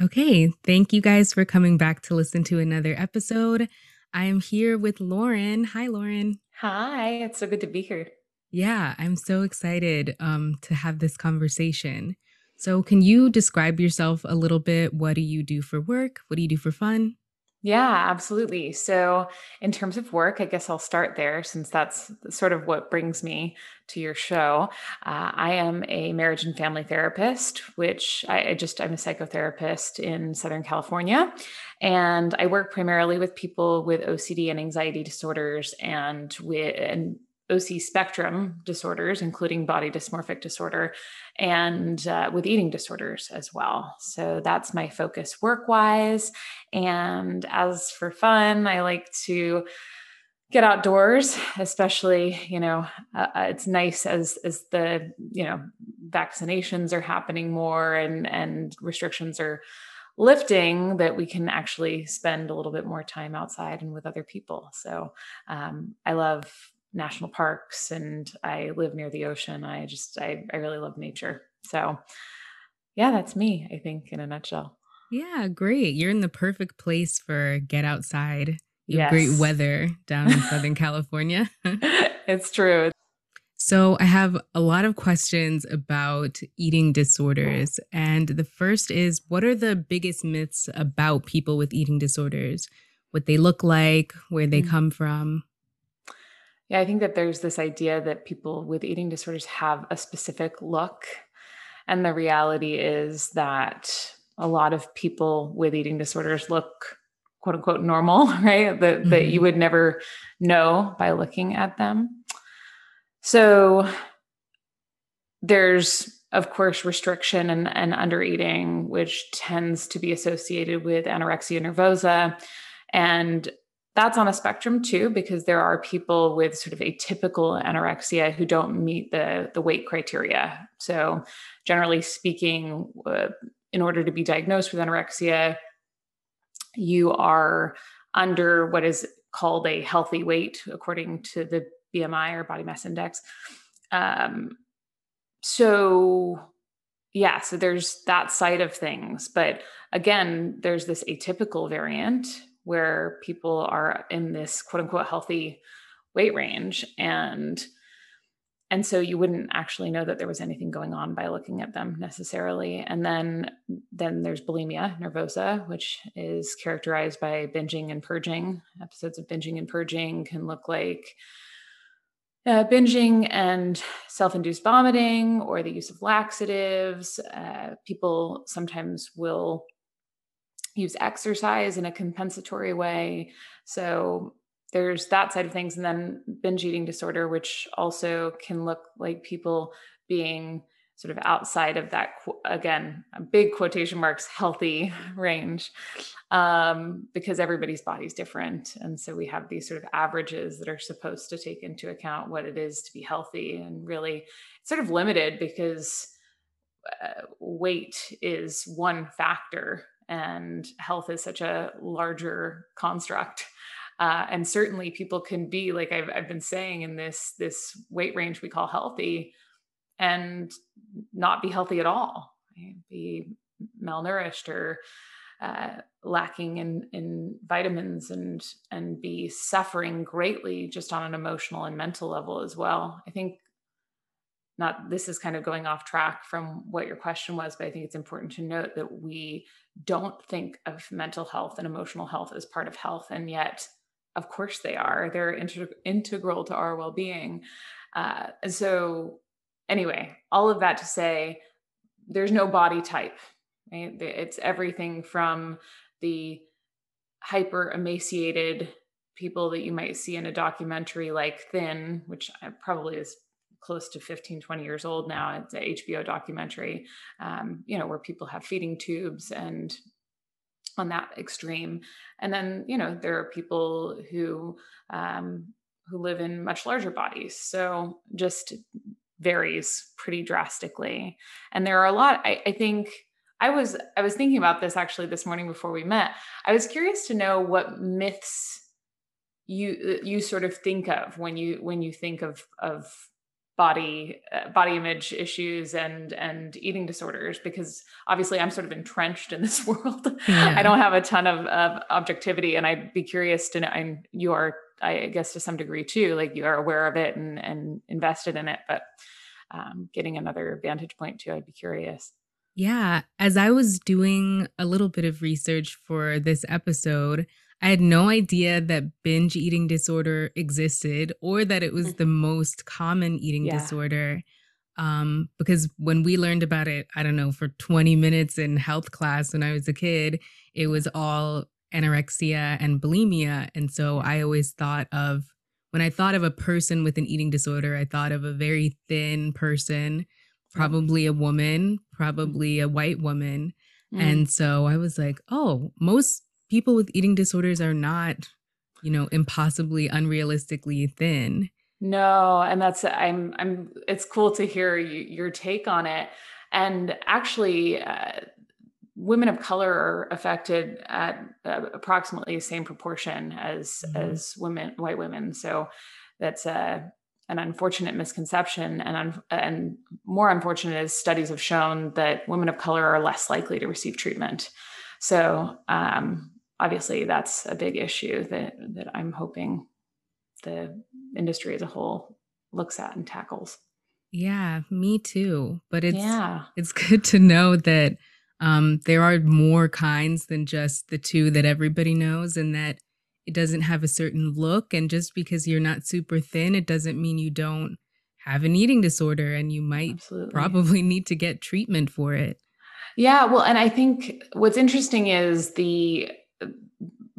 Okay, thank you guys for coming back to listen to another episode. I am here with Lauren. Hi, Lauren. Hi, it's so good to be here. Yeah, I'm so excited um, to have this conversation. So, can you describe yourself a little bit? What do you do for work? What do you do for fun? Yeah, absolutely. So, in terms of work, I guess I'll start there since that's sort of what brings me to your show. Uh, I am a marriage and family therapist, which I, I, just, I'm a psychotherapist in Southern California. And I work primarily with people with OCD and anxiety disorders and with, and OC spectrum disorders, including body dysmorphic disorder, and uh, with eating disorders as well. So that's my focus work wise. And as for fun, I like to get outdoors especially you know uh, uh it's nice as as the you know vaccinations are happening more and and restrictions are lifting that we can actually spend a little bit more time outside and with other people so um, i love national parks and I live near the ocean. I just I, I really love nature. So yeah, that's me, I think, in a nutshell. Yeah, great. You're in the perfect place for get outside. You yes. great weather down in Southern California. it's true. So, I have a lot of questions about eating disorders. And the first is what are the biggest myths about people with eating disorders? What they look like, where they mm-hmm. come from? Yeah, I think that there's this idea that people with eating disorders have a specific look. And the reality is that a lot of people with eating disorders look quote unquote normal, right? That, mm-hmm. that you mm-hmm. would never know by looking at them. So there's, of course, restriction and, and under eating, which tends to be associated with anorexia nervosa. And that's on a spectrum too because there are people with sort of atypical anorexia who don't meet the the weight criteria. So generally speaking uh, in order to be diagnosed with anorexia you are under what is called a healthy weight according to the bmi or body mass index. Um, so yeah so there's that side of things. But again there's this atypical variant where people are in this quote unquote healthy weight range. And and so you wouldn't actually know that there was anything going on by looking at them necessarily. And then then there's bulimia nervosa which is characterized by binging and purging. Episodes of binging and purging can look like uh, binging and self-induced vomiting or the use of laxatives. Uh, people sometimes will use exercise in a compensatory way. So there's that side of things. And then binge eating disorder, which also can look like people being sort of outside of that, again, big quotation marks, healthy range, um, because everybody's body's different. And so we have these sort of averages that are supposed to take into account what it is to be healthy. And really, sort of limited because uh, weight is one factor and health is such a larger construct uh, and certainly people can be like I've, I've been saying in this this weight range we call healthy and not be healthy at all right? be malnourished or uh, lacking in in vitamins and and be suffering greatly just on an emotional and mental level as well i think not this is kind of going off track from what your question was but i think it's important to note that we don't think of mental health and emotional health as part of health and yet of course they are. They're inter- integral to our well-being. Uh, and so anyway all of that to say there's no body type right? It's everything from the hyper emaciated people that you might see in a documentary like thin which probably is close to 15 20 years old now. It's a hbo documentary um, you know where people have feeding tubes and on that extreme. And then you know there are people who um, who live in much larger bodies. So just varies pretty drastically. And there are a lot I, I think i was i was thinking about this actually this morning before we met. I was curious to know what myths you you sort of think of when you when you think of of body uh, body image issues and and eating disorders because obviously I'm sort of entrenched in this world. Yeah. I don't have a ton of, of objectivity, and I'd be curious to know. I'm, you are, I guess, to some degree too. Like you are aware of it and and invested in it, but um, getting another vantage point too, I'd be curious. Yeah, as I was doing a little bit of research for this episode, I had no idea that binge eating disorder existed or that it was mm. the most common eating yeah. disorder. Um, because when we learned about it, I don't know, for 20 minutes in health class when I was a kid, it was all anorexia and bulimia. And so I always thought of, when I thought of a person with an eating disorder, I thought of a very thin person, probably a woman, probably a white woman. Mm. And so I was like, oh, most people with eating disorders are not, you know, impossibly unrealistically thin. No, and that's I'm I'm it's cool to hear you, your take on it. And actually uh, women of color are affected at uh, approximately the same proportion as mm-hmm. as women white women. So that's a uh, an unfortunate misconception and un- and more unfortunate is studies have shown that women of color are less likely to receive treatment so um, obviously that's a big issue that that I'm hoping the industry as a whole looks at and tackles. Yeah, me too. But it's yeah. it's good to know that um, there are more kinds than just the two that everybody knows, and that it doesn't have a certain look. And just because you're not super thin, it doesn't mean you don't have an eating disorder, and you might Absolutely. probably need to get treatment for it. Yeah, well, and I think what's interesting is the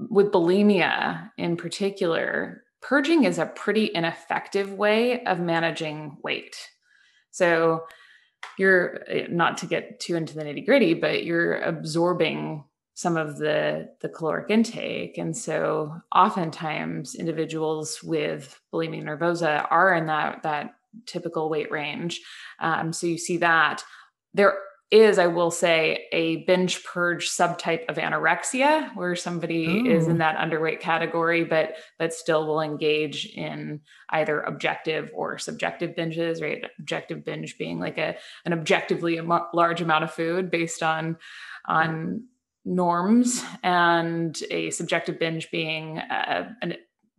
with bulimia in particular, purging is a pretty ineffective way of managing weight. So you're eh, not to get too into the nitty gritty, but you're absorbing some of the the caloric intake, and so oftentimes individuals with bulimia nervosa are in that that typical weight range. Um, so you see that there is, I will say, a binge purge subtype of anorexia, where somebody Ooh. is in that underweight category, but but still will engage in either objective or subjective binges. Right, objective binge being like a an objectively large amount of food based on on norms, and a subjective binge being a, a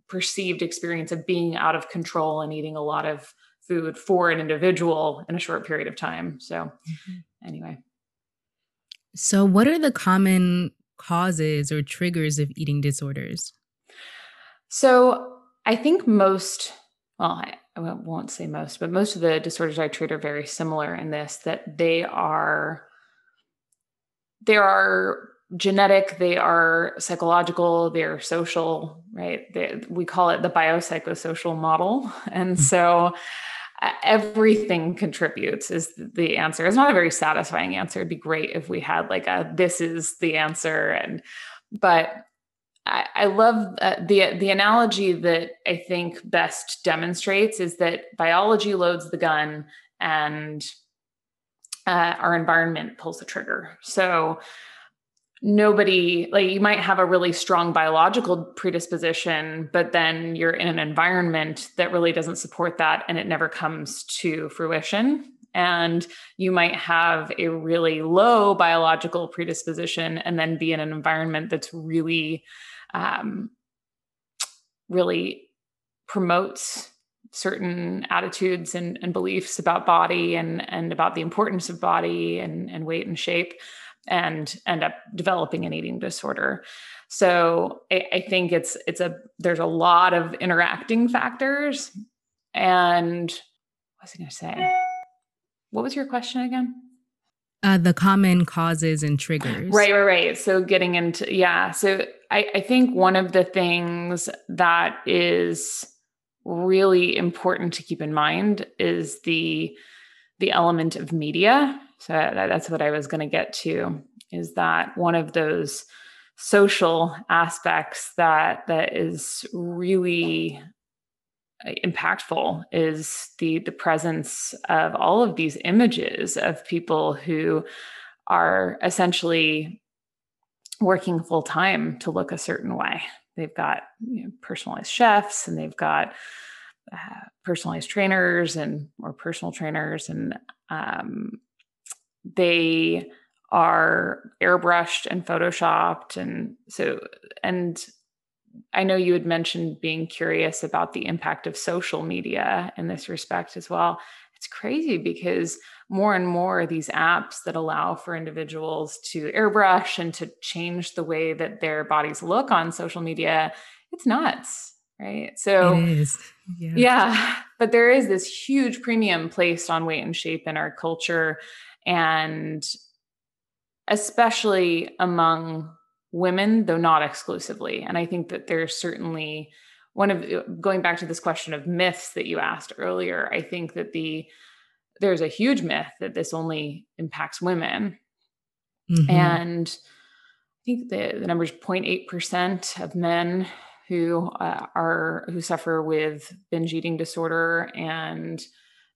perceived experience of being out of control and eating a lot of food for an individual in a short period of time. So. Mm-hmm anyway. So, what are the common causes or triggers of eating disorders? So, I think most, well, I, I won't say most, but most of the disorders I treat are very similar in this that they are they are genetic, they are psychological, they're social, right? They, we call it the biopsychosocial model. And mm. so everything contributes is the answer it's not a very satisfying answer it'd be great if we had like a this is the answer and but I, I love uh, the the analogy that I think best demonstrates is that biology loads the gun and uh, our environment pulls the trigger. So nobody like you might have a really strong biological predisposition but then you're in an environment that really doesn't support that and it never comes to fruition. And you might have a really low biological predisposition and then be in an environment that's really um, really promotes certain attitudes and, and beliefs about body and and about the importance of body and, and weight and shape and end up developing an eating disorder. So I, I think it's it's a there's a lot of interacting factors. And what was I going to say? What was your question again? Uh, the common causes and triggers. Right, right, right. So getting into yeah. So I, I think one of the things that is really important to keep in mind is the the element of media so that's what I was going to get to is that one of those social aspects that that is really uh, impactful is the the presence of all of these images of people who are essentially working full time to look a certain way. They've got you know, personalized chefs and they've got uh, personalized trainers and or personal trainers and um, they are airbrushed and photoshopped and so and I know you had mentioned being curious about the impact of social media in this respect as well. It's crazy because more and more these apps that allow for individuals to airbrush and to change the way that their bodies look on social media, it's nuts, right? So, yeah. yeah, but there is this huge premium placed on weight and shape in our culture. And especially among women, though not exclusively. And I think that there's certainly one of going back to this question of myths that you asked earlier. I think that the there's a huge myth that this only impacts women. Mm-hmm. And I think the, the number is 0.8% of men who uh, are who suffer with binge eating disorder and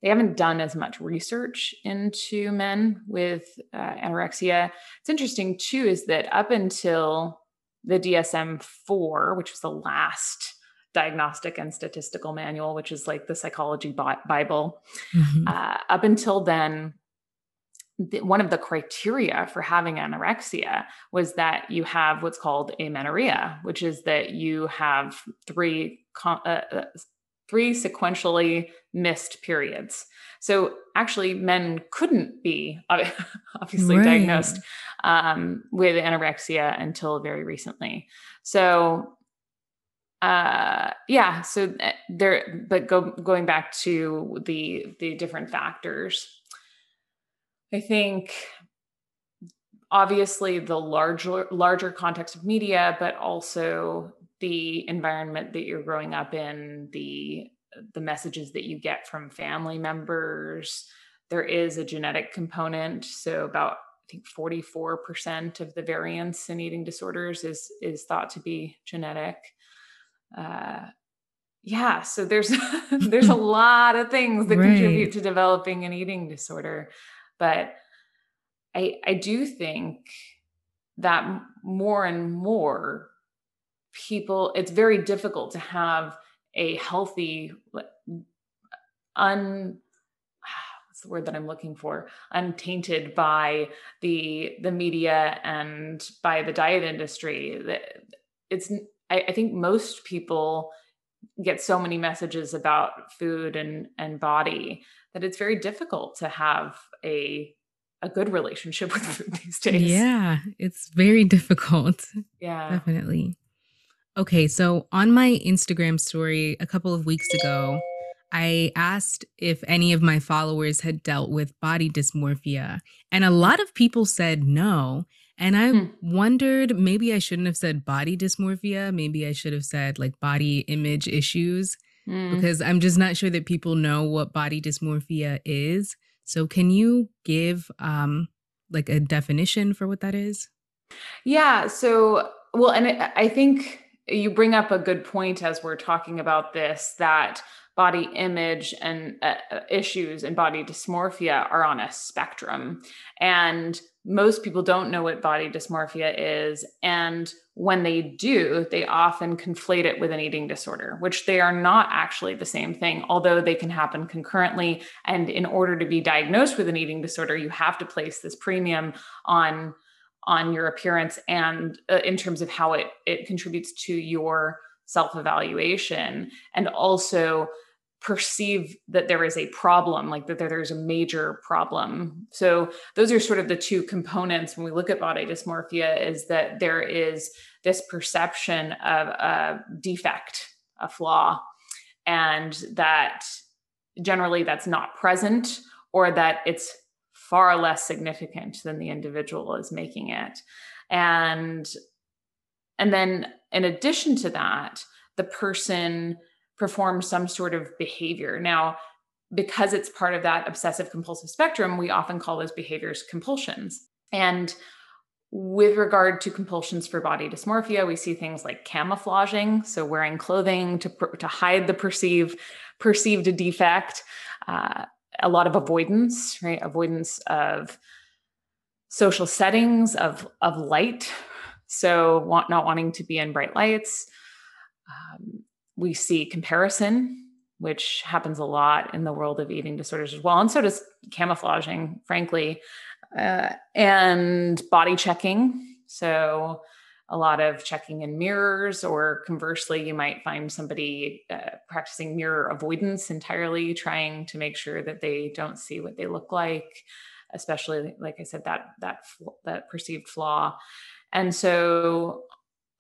they haven't done as much research into men with uh, anorexia. It's interesting too is that up until the DSM 4, which was the last diagnostic and statistical manual, which is like the psychology Bible, mm-hmm. uh, up until then, the, one of the criteria for having anorexia was that you have what's called amenorrhea, which is that you have three uh, uh three sequentially missed periods. So actually, men couldn't be obviously right. diagnosed um, with anorexia until very recently. So uh, yeah, so uh, there. But go going back to the the different factors, I think obviously the larger larger context of media, but also the environment that you're growing up in, the the messages that you get from family members. There is a genetic component, so about I think 44% of the variance in eating disorders is is thought to be genetic. Uh, yeah, so there's there's a lot of things that right. contribute to developing an eating disorder, but I I do think that more and more people it's very difficult to have a healthy un what's the word that i'm looking for untainted by the the media and by the diet industry it's I, I think most people get so many messages about food and and body that it's very difficult to have a a good relationship with food these days. Yeah, it's very difficult. Yeah. Definitely. Okay, so on my Instagram story a couple of weeks ago, I asked if any of my followers had dealt with body dysmorphia, and a lot of people said no. And I hmm. wondered maybe I shouldn't have said body dysmorphia. Maybe I should have said like body image issues hmm. because I'm just not sure that people know what body dysmorphia is. So, can you give um, like a definition for what that is? Yeah. So, well, and I think you bring up a good point as we're talking about this that body image and uh, uh, issues and body dysmorphia are on a spectrum. And most people don't know what body dysmorphia is. And when they do they often conflate it with an eating disorder which they are not actually the same thing although they can happen concurrently. And in order to be diagnosed with an eating disorder you have to place this premium on on your appearance and uh, in terms of how it it contributes to your self evaluation and also perceive that there is a problem like that there's a major problem. So those are sort of the two components when we look at body dysmorphia is that there is this perception of a defect a flaw and that generally that's not present or that it's far less significant than the individual is making it. And and then in addition to that the person performs some sort of behavior. Now because it's part of that obsessive compulsive spectrum we often call those behaviors compulsions. And with regard to compulsions for body dysmorphia we see things like camouflaging so wearing clothing to to hide the perceived perceived defect uh, a lot of avoidance, right? Avoidance of social settings, of of light. So want, not wanting to be in bright lights, Um, we see comparison, which happens a lot in the world of eating disorders as well. And so does camouflaging, frankly, uh, and body checking. So, a lot of checking in mirrors, or conversely, you might find somebody uh, practicing mirror avoidance entirely, trying to make sure that they don't see what they look like, especially, like I said, that that that perceived flaw. And so,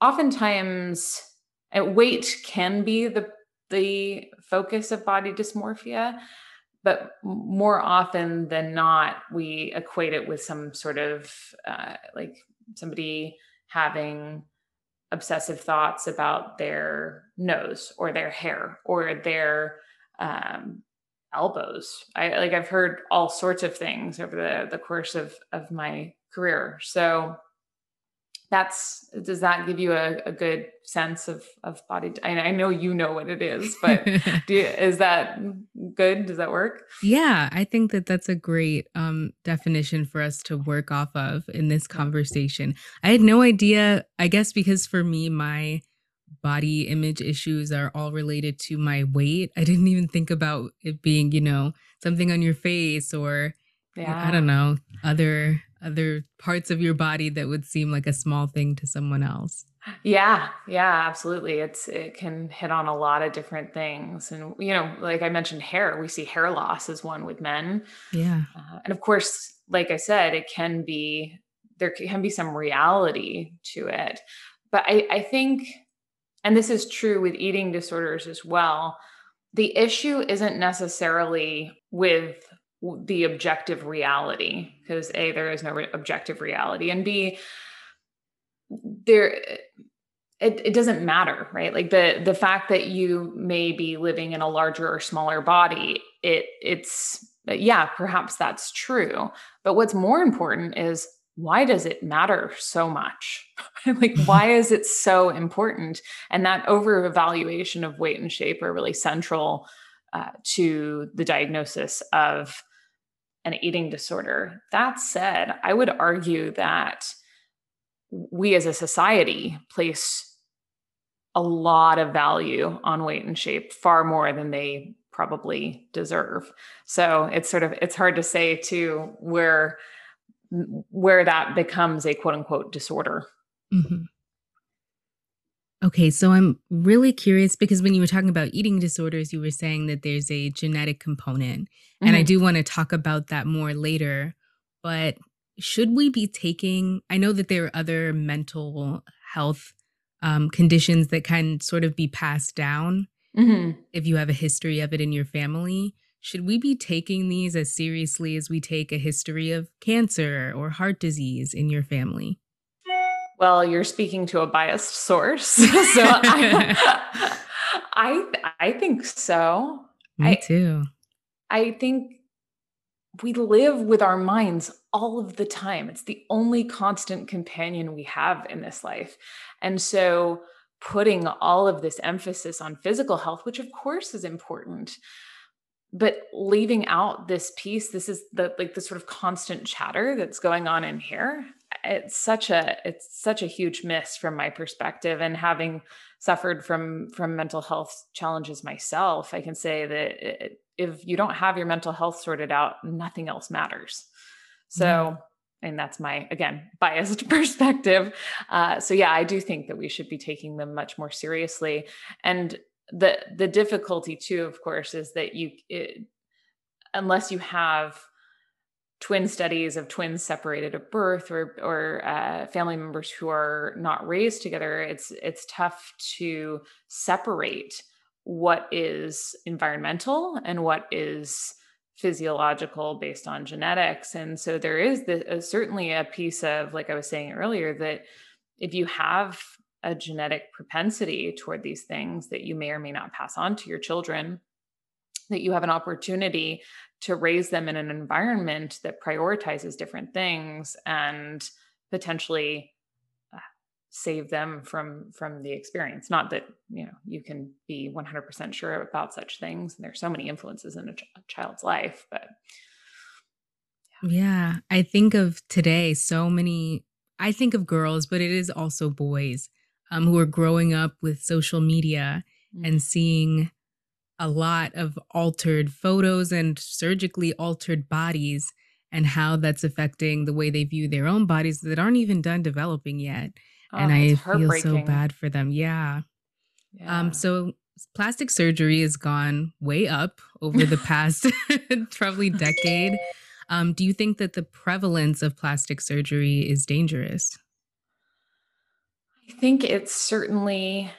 oftentimes, uh, weight can be the the focus of body dysmorphia but more often than not we equate it with some sort of uh, like somebody having obsessive thoughts about their nose or their hair or their um, elbows. I like I've heard all sorts of things over the the course of of my career. So that's does that give you a, a good sense of of body I, I, know you know what it is but you, is that good? Does that work? Yeah i think that that's a great um, definition for us to work off of in this conversation. I had no idea i guess because for me my body image issues are all related to my weight. I didn't even think about it being you know something on your face or yeah. i don't know other other parts of your body that would seem like a small thing to someone else. Yeah, yeah, absolutely. It's it can hit on a lot of different things, and you know, like I mentioned, hair. We see hair loss as one with men. Yeah, uh, and of course, like I said, it can be there can be some reality to it, but I I think, and this is true with eating disorders as well. The issue isn't necessarily with the objective reality because a there is no re- objective reality and b there it, it doesn't matter right? Like the the fact that you may be living in a larger or smaller body it it's yeah perhaps that's true. But what's more important is why does it matter so much? Like why is it so important? And that over evaluation of weight and shape are really central uh, to the diagnosis of an eating disorder. That said, I would argue that we as a society place a lot of value on weight and shape, far more than they probably deserve. So it's sort of it's hard to say too where where that becomes a quote unquote disorder. Mm-hmm. Okay, so I'm really curious because when you were talking about eating disorders, you were saying that there's a genetic component. Mm-hmm. And I mm-hmm. do want to talk about that more later. But should we be taking, I know that there are other mental health um, conditions that can sort of be passed down mm-hmm. if you have a history of it in your family. Should we be taking these as seriously as we take a history of cancer or heart disease in your family? Well, you're speaking to a biased source. so I, I, I think so. Me I, too. I think we live with our minds all of the time. It's the only constant companion we have in this life. And so putting all of this emphasis on physical health, which of course is important, but leaving out this piece, this is the like the sort of constant chatter that's going on in here it's such a it's such a huge miss from my perspective and having suffered from from mental health challenges myself i can say that it, if you don't have your mental health sorted out nothing else matters. So mm. and that's my again biased perspective. Uh, so yeah i do think that we should be taking them much more seriously. And the the difficulty too of course is that you it, unless you have twin studies of twins separated at birth or or uh, family members who are not raised together it's it's tough to separate what is environmental and what is physiological based on genetics. And so there is uh, certainly a piece of like i was saying earlier that if you have a genetic propensity toward these things that you may or may not pass on to your children that you have an opportunity to raise them in an environment that prioritizes different things and potentially uh, save them from from the experience not that you know you can be 100% sure about such things there's so many influences in a, ch- a child's life but yeah. yeah i think of today so many i think of girls but it is also boys um, who are growing up with social media Mm. and seeing a lot of altered photos and surgically altered bodies and how that's affecting the way they view their own bodies that aren't even done developing yet. and Oh, I feel so bad for them. Yeah. Yeah. Um, so plastic surgery has gone way up over the past probably decade. Um, do you think that the prevalence of plastic surgery is dangerous? I think it's certainly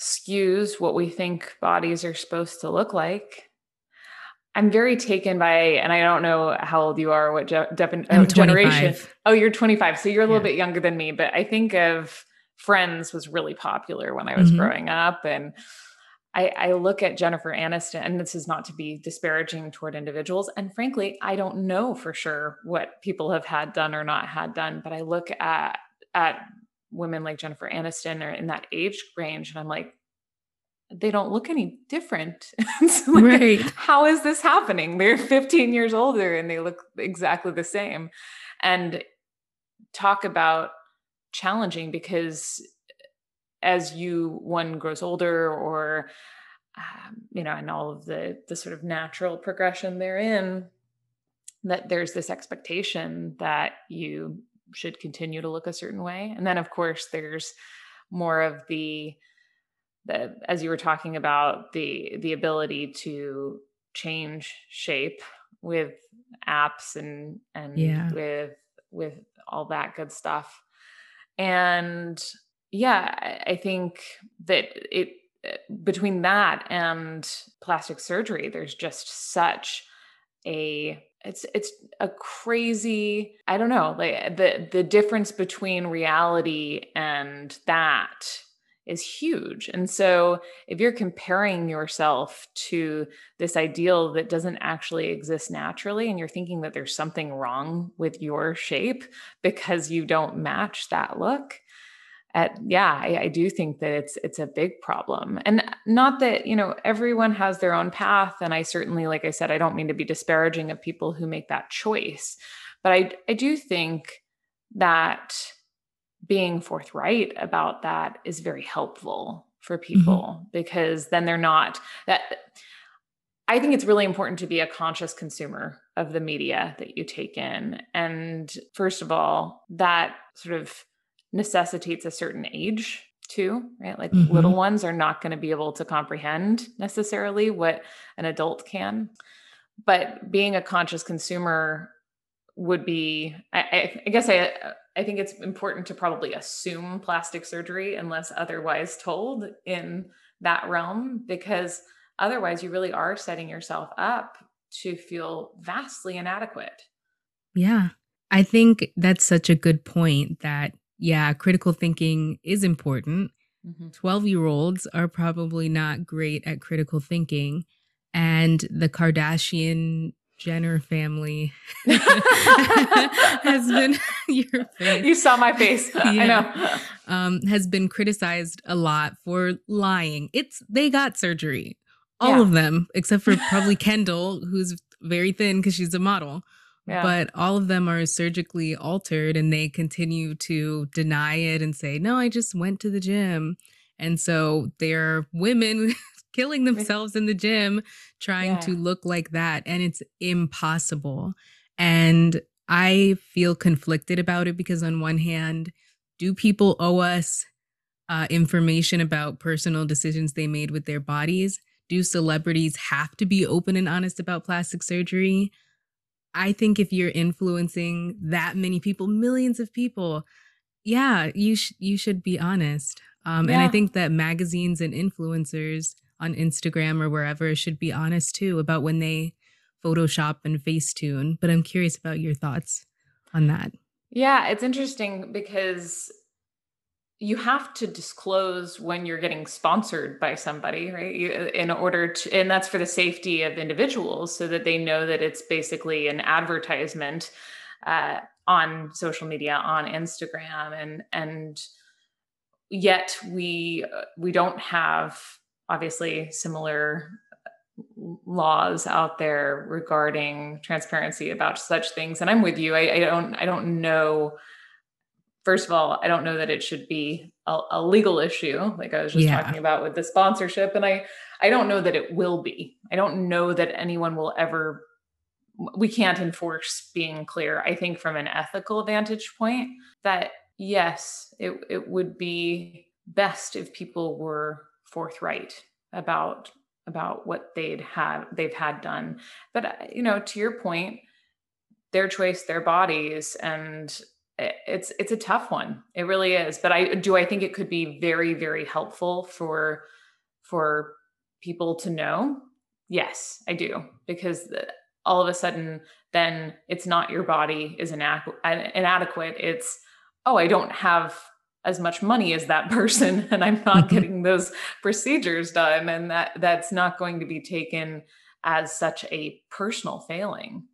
skews what we think bodies are supposed to look like. I'm very taken by, and I don't know how old you are, what ge- defin- I'm uh, generation. 25. Oh, you're 25, so you're a little Yeah. bit younger than me. But I think of Friends was really popular when I was Mhm. growing up, and I, I look at Jennifer Aniston, and this is not to be disparaging toward individuals. And frankly, I don't know for sure what people have had done or not had done, but I look at at women like Jennifer Aniston are in that age range, and I'm like, they don't look any different. It's like, Right. How is this happening? They're 15 years older and they look exactly the same. And talk about challenging because as you one grows older or um, you know and all of the the sort of natural progression therein that there's this expectation that you should continue to look a certain way and then of course there's more of the the as you were talking about the the ability to change shape with apps and and Yeah. with with all that good stuff and yeah I- think that it between that and plastic surgery there's just such a it's it's a crazy i don't know like the the difference between reality and that is huge. And so if you're comparing yourself to this ideal that doesn't actually exist naturally and you're thinking that there's something wrong with your shape because you don't match that look at yeah I, I do think that it's it's a big problem and not that you know everyone has their own path and i certainly like i said i don't mean to be disparaging of people who make that choice but i i do think that being forthright about that is very helpful for mm-hmm. people because then they're not that I think it's really important to be a conscious consumer of the media that you take in. And first of all, that sort of necessitates a certain age too, right? Like Mhm. little ones are not going to be able to comprehend necessarily what an adult can. But being a conscious consumer would be, I, I, I guess I, I think it's important to probably assume plastic surgery unless otherwise told in that realm, because otherwise you really are setting yourself up to feel vastly inadequate. Yeah. I think that's such a good point that, yeah, critical thinking is important. 12 year olds are probably not great at critical thinking. And the Kardashian Jenner family has been your face. You saw my face. I know. um, has been criticized a lot for lying. It's they got surgery, all Yeah. of them, except for probably Kendall, who's very thin because she's a model. Yeah. But all of them are surgically altered, and they continue to deny it and say, "No, I just went to the gym." And so they're women killing themselves in the gym trying to look like that, and it's impossible. And I feel conflicted about it because, on one hand, do people owe us uh, information about personal decisions they made with their bodies? Do celebrities have to be open and honest about plastic surgery? I think if you're influencing that many people, millions of people, yeah, you sh- you should be honest. Um, And I think that magazines and influencers on Instagram or wherever should be honest too about when they Photoshop and Facetune. But I'm curious about your thoughts on that. Yeah, it's interesting because you have to disclose when you're getting sponsored by somebody, right? You, in order to, and that's for the safety of individuals so that they know that it's basically an advertisement uh, on social media, on Instagram, and and yet we uh, we don't have obviously similar laws out there regarding transparency about such things and i'm with you i, I don't i don't know first of all, I don't know that it should be a, a legal issue, like I was just yeah. talking about with the sponsorship. And I, I don't know that it will be. I don't know that anyone will ever, we can't enforce being clear. I think from an ethical vantage point, that yes, it, it would be best if people were forthright about about what they'd have they've had done but you know to your point their choice their bodies and it's it's a tough one. It really is. But i do i think it could be very very helpful for for people to know? Yes i do. Because all of a sudden then it's not your body is inadequate. It's oh i don't have as much money as that person and i'm not mm-hmm. getting those procedures done. And that that's not going to be taken as such a personal failing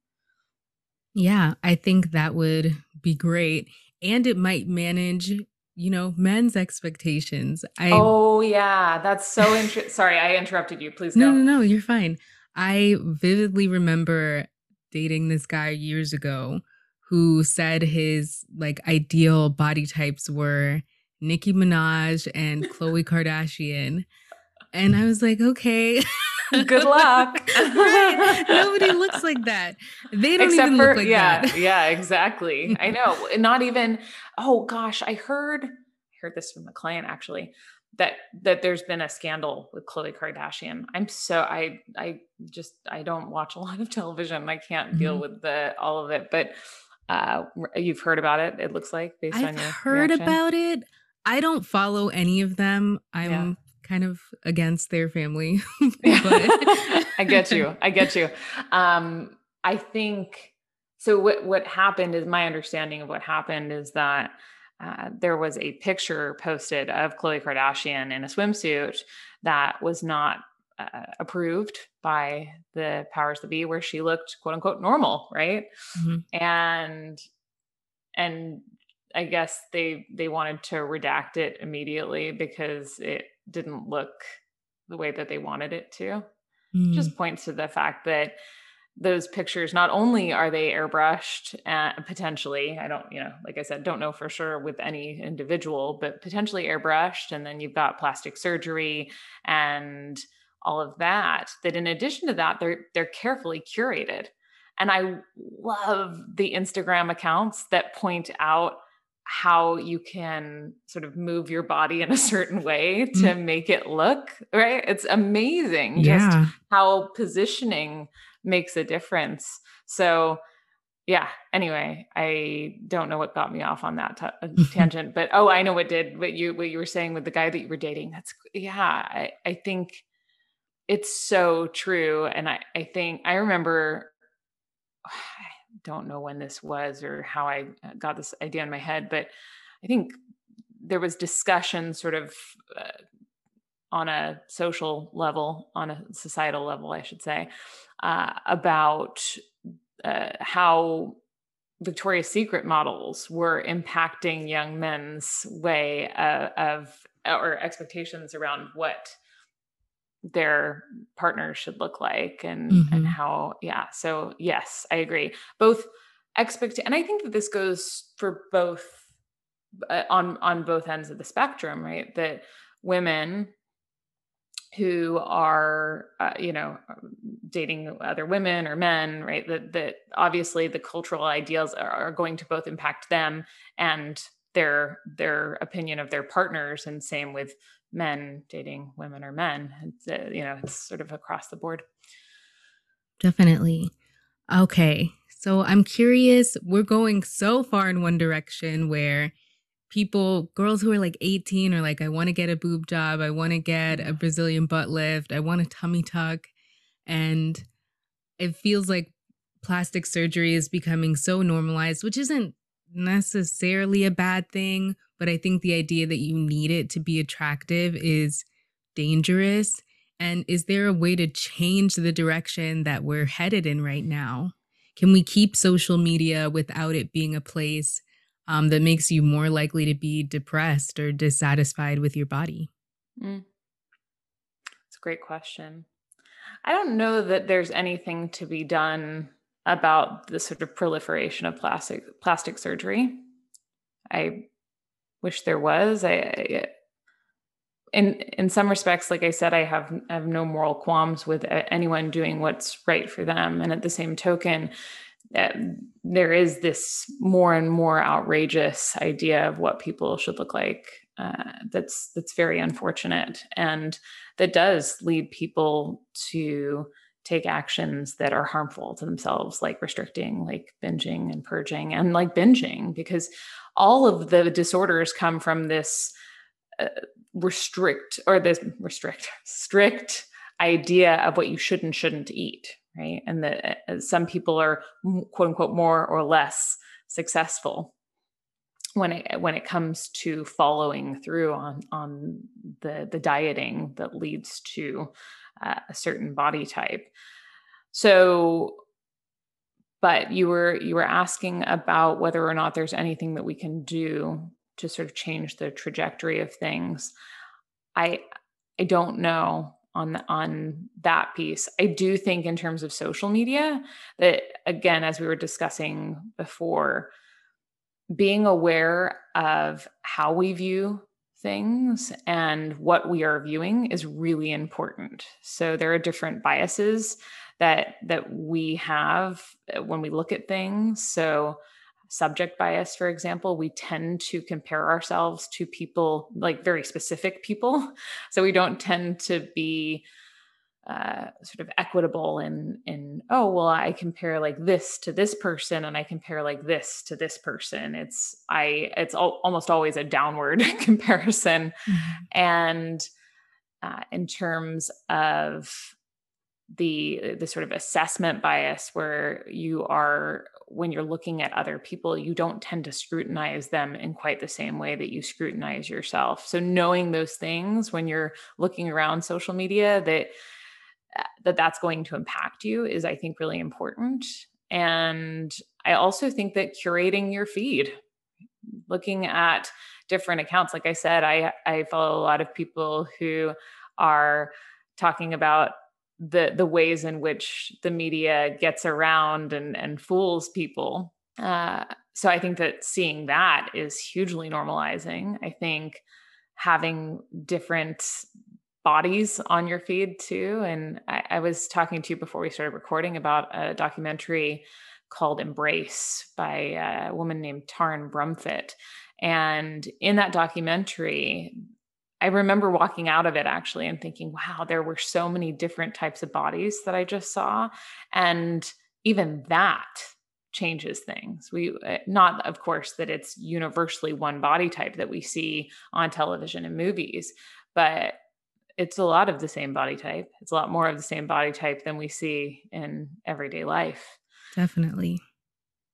yeah i think that would be great and it might manage you know men's expectations i oh yeah that's so interesting sorry i interrupted you please no go. no no you're fine i vividly remember dating this guy years ago who said his like ideal body types were Nicki Minaj and Khloe Kardashian. And I was like, okay. Good luck. right. Nobody looks like that. They don't Except even for, look like yeah, that. yeah, exactly. I know. Not even, oh gosh, I heard I heard this from a client actually that that there's been a scandal with Khloe Kardashian. I'm so I I just I don't watch a lot of television. I can't mm-hmm. deal with the all of it. But uh, you've heard about it. It looks like based I've on your heard reaction. about it. I don't follow any of them. I'm yeah. Kind of against their family. I get you. I get you. Um, I think so. What what happened is my understanding of what happened is that uh, there was a picture posted of Khloe Kardashian in a swimsuit that was not uh, approved by the powers that be where she looked quote unquote normal right mm-hmm. and and i guess they they wanted to redact it immediately because it didn't look the way that they wanted it to mm. just points to the fact that those pictures not only are they airbrushed uh, potentially i don't you know like i said don't know for sure with any individual but potentially airbrushed and then you've got plastic surgery and all of that that in addition to that they're they're carefully curated and i love the instagram accounts that point out how you can sort of move your body in a certain way to mm. make it look right it's amazing yeah. just how positioning makes a difference so yeah anyway i don't know what got me off on that t- tangent but oh i know what did what you what you were saying with the guy that you were dating that's yeah i i think it's so true. And I, I think I remember, I don't know when this was or how I uh, got this idea in my head, but I think there was discussion sort of uh, on a social level, on a societal level, I should say, uh, about uh, how Victoria's Secret models were impacting young men's way uh, of or expectations around what their partners should look like and mm-hmm. and how yeah so yes i agree. Both expect and i think that this goes for both uh, on on both ends of the spectrum right? That women who are uh, you know dating other women or men right? That that obviously the cultural ideals are, are going to both impact them and their their opinion of their partners and same with men dating women or men. It's, uh, you know, it's sort of across the board. Definitely. Okay. So I'm curious, we're going so far in one direction where people, girls who are like 18 are like, I want to get a boob job. I want to get a Brazilian butt lift. I want a tummy tuck. And it feels like plastic surgery is becoming so normalized, which isn't necessarily a bad thing, but I think the idea that you need it to be attractive is dangerous. And is there a way to change the direction that we're headed in right now? Can we keep social media without it being a place um, that makes you more likely to be depressed or dissatisfied with your body? Mm. A great question. I don't know that there's anything to be done about the sort of proliferation of plastic plastic surgery. I wish there was. I, I in in some respects, like I said, I have I have no moral qualms with anyone doing what's right for them. And at the same token, uh, there is this more and more outrageous idea of what people should look like. Uh, that's that's very unfortunate, and that does lead people to take actions that are harmful to themselves, like restricting, like binging and purging, and like binging, because all of the disorders come from this uh, restrict or this restrict strict idea of what you should and shouldn't eat right? And that uh, some people are quote unquote more or less successful when it when it comes to following through on on the the dieting that leads to uh, a certain body type so but you were you were asking about whether or not there's anything that we can do to sort of change the trajectory of things. I I don't know on the, on that piece. I do think in terms of social media that again as we were discussing before being aware of how we view things and what we are viewing is really important. So there are different biases that that we have uh, when we look at things. So subject bias, for example, we tend to compare ourselves to people, like very specific people. So we don't tend to be uh, sort of equitable in in oh well I compare like this to this person and I compare like this to this person. It's I it's al- almost always a downward comparison, mm-hmm. and uh, in terms of the the sort of assessment bias where you are when you're looking at other people you don't tend to scrutinize them in quite the same way that you scrutinize yourself so knowing those things when you're looking around social media that that that's going to impact you is i think really important and i also think that curating your feed looking at different accounts like i said i i follow a lot of people who are talking about the the ways in which the media gets around and and fools people. Uh, so I think that seeing that is hugely normalizing. I think having different bodies on your feed too. And I, I was talking to you before we started recording about a documentary called Embrace by a woman named Taryn Brumfitt. And in that documentary, I remember walking out of it actually and thinking, wow, there were so many different types of bodies that I just saw. And even that changes things. We, eh, not of course that it's universally one body type that we see on television and movies, but it's a lot of the same body type. It's a lot more of the same body type than we see in everyday life. Definitely.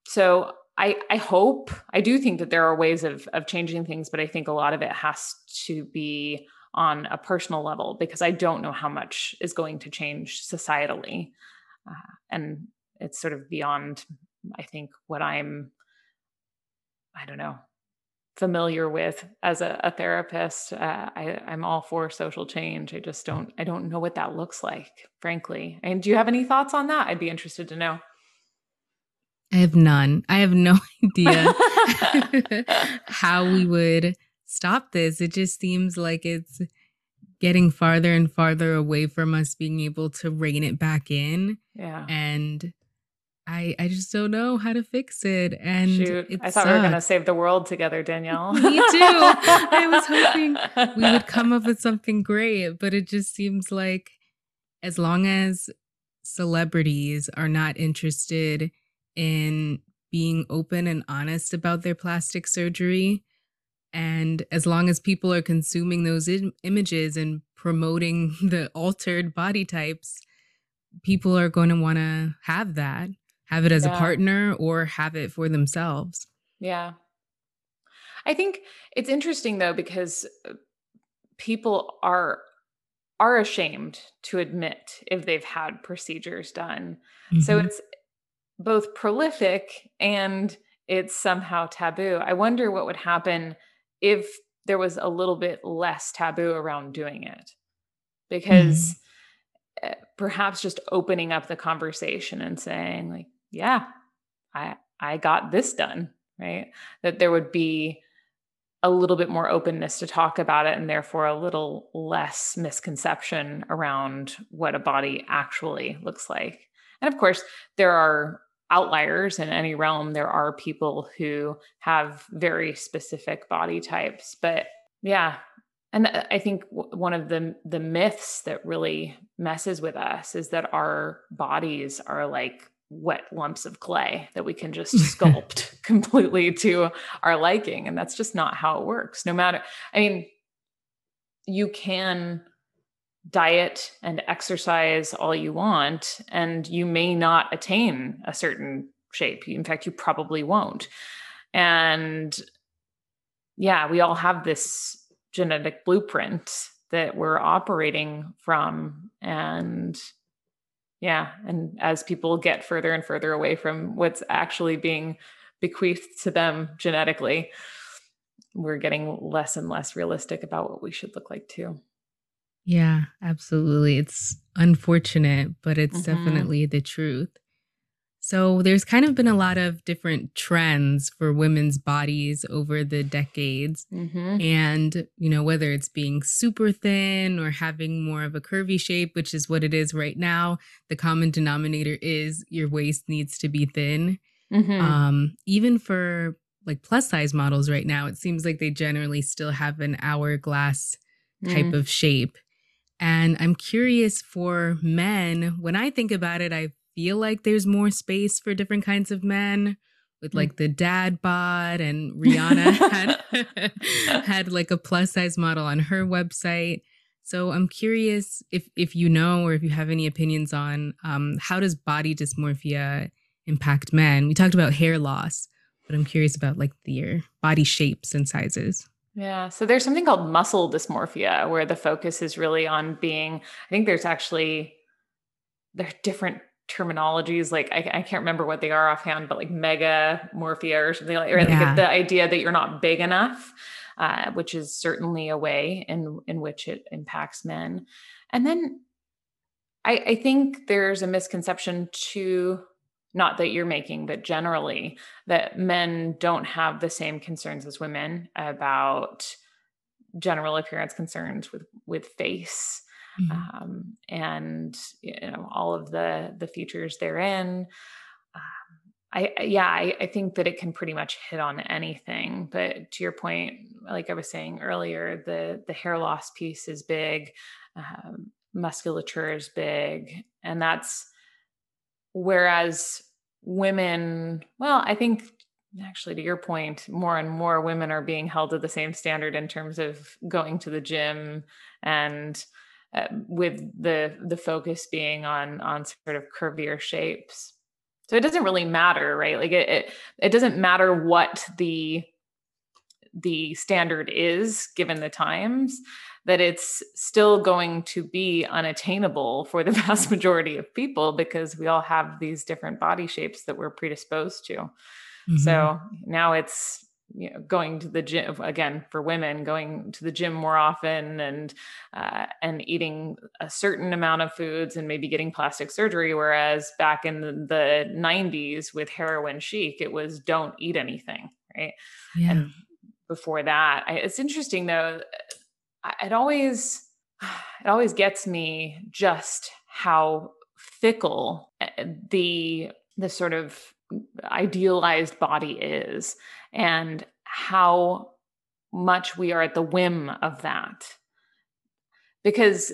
So I, I hope I do think that there are ways of of changing things, but I think a lot of it has to be on a personal level because I don't know how much is going to change societally, uh, and it's sort of beyond I think what I'm I don't know familiar with as a, a therapist. Uh, I, I'm all for social change. I just don't I don't know what that looks like, frankly. And do you have any thoughts on that? I'd be interested to know. I have none. I have no idea how we would stop this. It just seems like it's getting farther and farther away from us being able to rein it back in. Yeah. And I I just don't know how to fix it. And Shoot, I thought we were gonna save the world together, Danielle. Me too. I was hoping we would come up with something great, but it just seems like as long as celebrities are not interested in being open and honest about their plastic surgery. And as long as people are consuming those Im- images and promoting the altered body types, people are going to want to have that, have it as yeah. a partner or have it for themselves. Yeah. I think it's interesting though because uh, people are are ashamed to admit if they've had procedures done. Mm-hmm. So it's both prolific and it's somehow taboo. I wonder what would happen if there was a little bit less taboo around doing it. Because mm. perhaps just opening up the conversation and saying like, yeah, I I got this done, right? That there would be a little bit more openness to talk about it and therefore a little less misconception around what a body actually looks like. And of course, there are outliers in any realm. There are people who have very specific body types, but yeah. And I think one of the the myths that really messes with us is that our bodies are like wet lumps of clay that we can just sculpt completely to our liking and that's just not how it works. No matter i mean you can diet and exercise all you want and you may not attain a certain shape. In fact you probably won't. And yeah we all have this genetic blueprint that we're operating from and yeah. And as people get further and further away from what's actually being bequeathed to them genetically, we're getting less and less realistic about what we should look like too. Yeah, absolutely. It's unfortunate, but it's mm-hmm. definitely the truth. So there's kind of been a lot of different trends for women's bodies over the decades. Mm-hmm. And, you know, whether it's being super thin or having more of a curvy shape, which is what it is right now, the common denominator is your waist needs to be thin. Mm-hmm. Um, even for like plus size models right now, it seems like they generally still have an hourglass type mm. of shape. And I'm curious for men, when I think about it, I feel like there's more space for different kinds of men with mm. like the dad bod and Rihanna had had like a plus size model on her website. So I'm curious if if you know or if you have any opinions on um, how does body dysmorphia impact men? We talked about hair loss, but I'm curious about like their body shapes and sizes. Yeah. So there's something called muscle dysmorphia where the focus is really on being, I think there's actually there are different terminologies like I, I, can't remember what they are offhand but like mega morphia or something like, right? Yeah. like the idea that you're not big enough uh, which is certainly a way in in which it impacts men and then I, I think there's a misconception too not that you're making but generally that men don't have the same concerns as women about general appearance concerns with with face mm-hmm. um, and you know all of the the features therein. Um, I yeah, I, I, think that it can pretty much hit on anything. But to your point, like I was saying earlier, the the hair loss piece is big, um, musculature is big, and that's whereas women. Well, I think actually to your point more and more women are being held to the same standard in terms of going to the gym and uh, with the the focus being on on sort of curvier shapes. So it doesn't really matter right? Like it, it it, doesn't matter what the the standard is given the times that it's still going to be unattainable for the vast majority of people because we all have these different body shapes that we're predisposed to. Mm-hmm. so now it's you know going to the gym again for women going to the gym more often and uh, and eating a certain amount of foods and maybe getting plastic surgery whereas back in the, the 90s with heroin chic it was don't eat anything right yeah. and before that I, it's interesting though it always it always gets me just how fickle eh, the the sort of idealized body is and how much we are at the whim of that. Because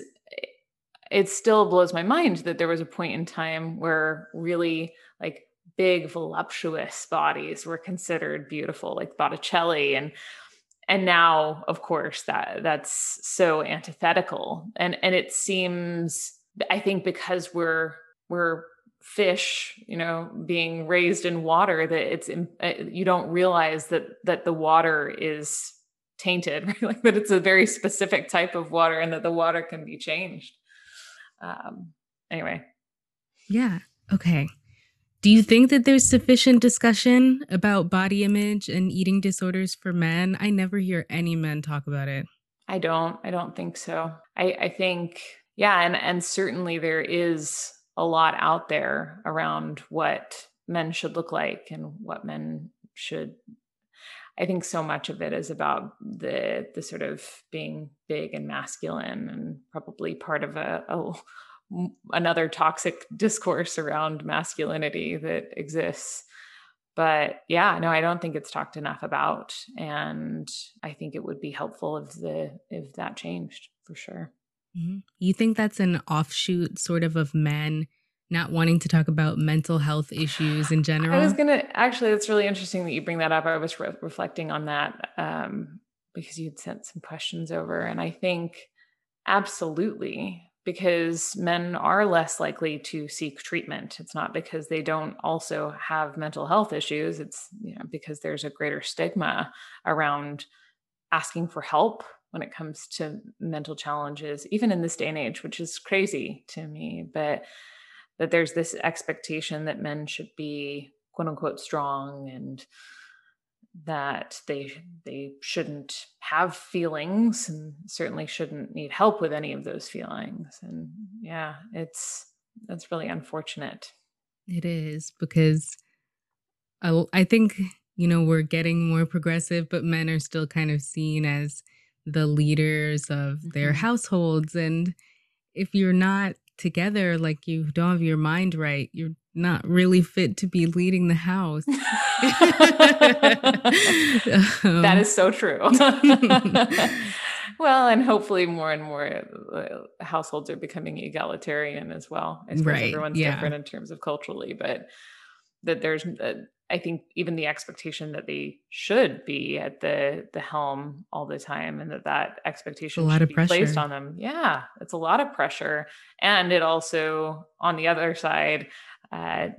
it still blows my mind that there was a point in time where really like big voluptuous bodies were considered beautiful like Botticelli and and now of course that that's so antithetical and and it seems I think because we're we're fish you know being raised in water that it's uh, you don't realize that that the water is tainted right? like that it's a very specific type of water and that the water can be changed. Um anyway. Yeah. Okay. Do you think that there's sufficient discussion about body image and eating disorders for men? I never hear any men talk about it. I don't i don't think so. I i think yeah and and certainly there is a lot out there around what men should look like and what men should I think so much of it is about the the sort of being big and masculine, and probably part of a, a another toxic discourse around masculinity that exists. But yeah, no, I don't think it's talked enough about, and I think it would be helpful if the if that changed for sure. Mm-hmm. You think that's an offshoot, sort of, of men not wanting to talk about mental health issues in general? I was going to actually, it's really interesting that you bring that up. I was re- reflecting on that um, because you'd sent some questions over. And I think absolutely, because men are less likely to seek treatment. It's not because they don't also have mental health issues, it's you know, because there's a greater stigma around asking for help when it comes to mental challenges, even in this day and age, which is crazy to me. But that there's this expectation that men should be quote unquote strong and that they they shouldn't have feelings and certainly shouldn't need help with any of those feelings and yeah it's that's really unfortunate it is because I, I think you know we're getting more progressive but men are still kind of seen as the leaders of their mm-hmm. households and if you're not together like you don't have your mind right you're not really fit to be leading the house that is so true well and hopefully more and more uh, households are becoming egalitarian as well i right, everyone's yeah. different in terms of culturally but that there's uh, I think even the expectation that they should be at the the helm all the time, and that that expectation a should be pressure. placed on them. Yeah, it's a lot of pressure, and it also, on the other side, uh,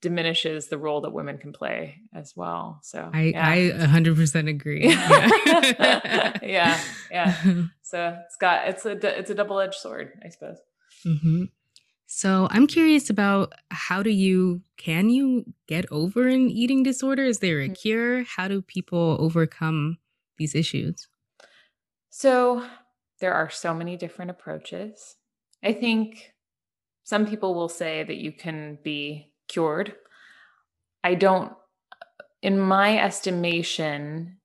diminishes the role that women can play as well. So I yeah. I 100% agree. Yeah. yeah, yeah. So it's got it's a it's a double edged sword, I suppose. Mm-hmm. So I'm curious about how do you can you get over an eating disorder? Is there a mm. cure? How do people overcome these issues? So there are so many different approaches. I think some people will say that you can be cured. I don't in my estimation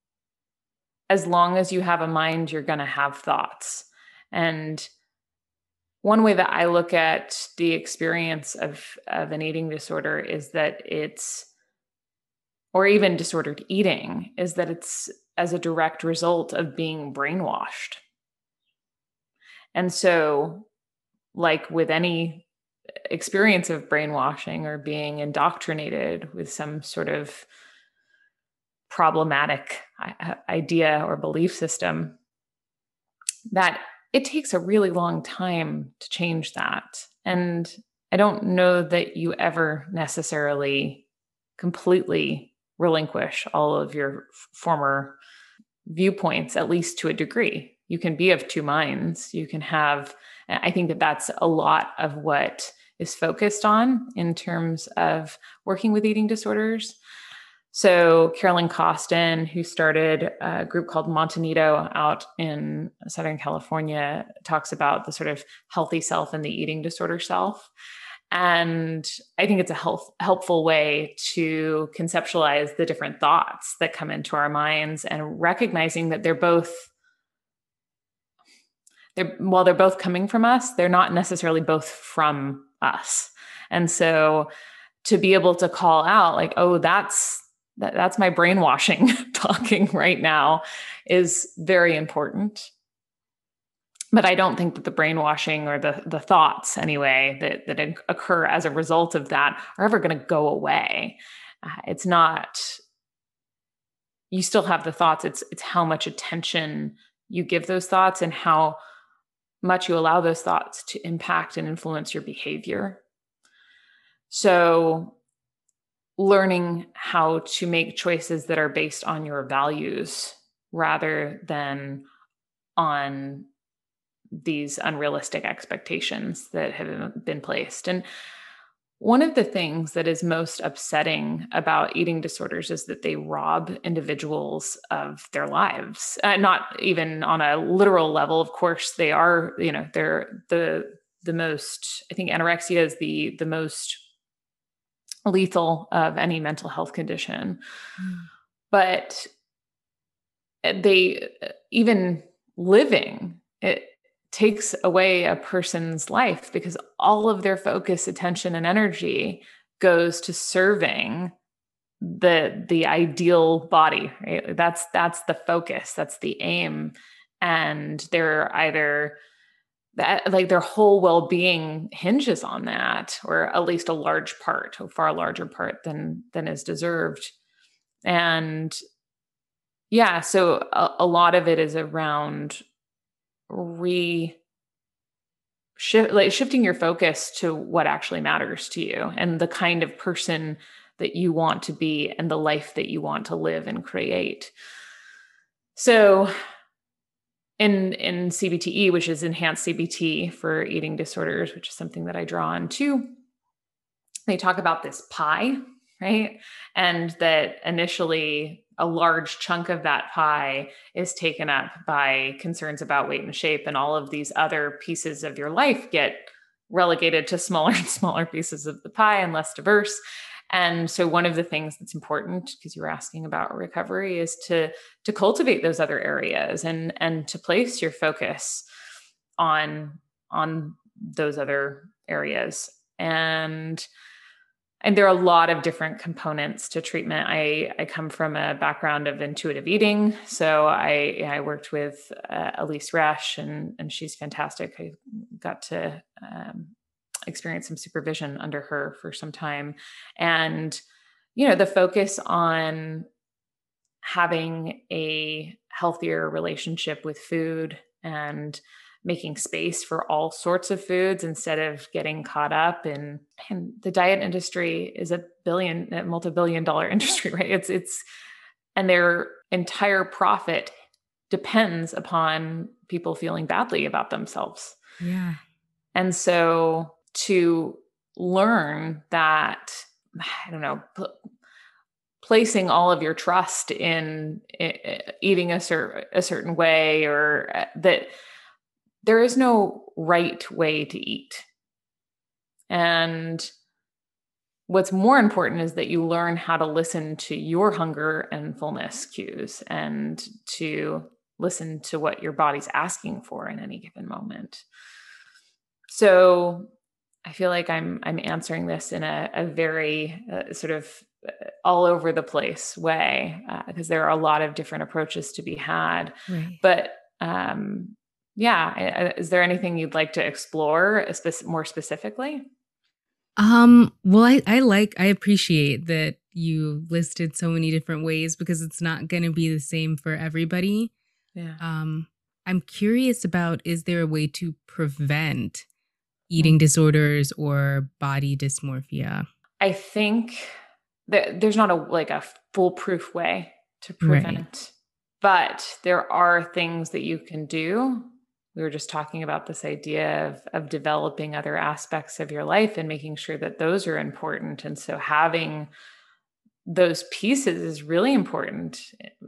as long as you have a mind you're going to have thoughts. And one way that I look at the experience of, of an eating disorder is that it's, or even disordered eating, is that it's as a direct result of being brainwashed. And so, like with any experience of brainwashing or being indoctrinated with some sort of problematic uh, idea or belief system, that it takes a really long time to change that. And I don't know that you ever necessarily completely relinquish all of your former viewpoints, at least to a degree. You can be of two minds. You can have, I think that that's a lot of what is focused on in terms of working with eating disorders. So Carolyn Costin, who started a group called Monte Nido out in Southern California, talks about the sort of healthy self and the eating disorder self. And I think it's a health, helpful way to conceptualize the different thoughts that come into our minds and recognizing that they're both they're while they're both coming from us, they're not necessarily both from us. And so to be able to call out like, oh, that's that, that's my brainwashing talking right now is very important. But i don't think that the brainwashing or the the thoughts anyway that that occur as a result of that are ever going to go away. Uh, it's not you still have the thoughts. It's it's how much attention you give those thoughts and how much you allow those thoughts to impact and influence your behavior. So learning how to make choices that are based on your values rather than on these unrealistic expectations that have been placed. And one of the things that is most upsetting about eating disorders is that they rob individuals of their lives. Uh, not even on a literal level, of course, they are. You know, they're the the most. I think anorexia is the the most lethal of any mental health condition. Mm. But they even living it takes away a person's life because all of their focus, attention, and energy goes to serving the the ideal body right that's that's the focus that's the aim and they're either that like their whole well-being hinges on that or at least a large part a far larger part than than is deserved. And yeah so a, a lot of it is around re shift like shifting your focus to what actually matters to you and the kind of person that you want to be and the life that you want to live and create. So in in CBTE which is enhanced CBT for eating disorders which is something that I draw on too. They talk about this pie right? And that initially a large chunk of that pie is taken up by concerns about weight and shape and all of these other pieces of your life get relegated to smaller and smaller pieces of the pie and less diverse and so one of the things that's important because you were asking about recovery is to to cultivate those other areas and and to place your focus on on those other areas and and there are a lot of different components to treatment. I, I come from a background of intuitive eating. So I, I worked with uh, Elyse Resch, and, and she's fantastic. I got to um, experience some supervision under her for some time. And, you know, the focus on having a healthier relationship with food and making space for all sorts of foods instead of getting caught up in and the diet industry is a billion a multi-billion dollar industry right? It's it's and their entire profit depends upon people feeling badly about themselves. Yeah. And so to learn that i don't know placing all of your trust in, in eating a, cer- a certain way or uh, that there is no right way to eat. And what's more important is that you learn how to listen to your hunger and fullness cues and to listen to what your body's asking for in any given moment. So I feel like I'm I'm answering this in a, a very uh, sort of uh, all over the place way because uh, there are a lot of different approaches to be had. Right. But um, yeah is there anything you'd like to explore more specifically um well I, I like i appreciate that you listed so many different ways because it's not going to be the same for everybody yeah um i'm curious about is there a way to prevent eating disorders or body dysmorphia i think that there's not a like a foolproof way to prevent right. but there are things that you can do we were just talking about this idea of, of developing other aspects of your life and making sure that those are important. And so having those pieces is really important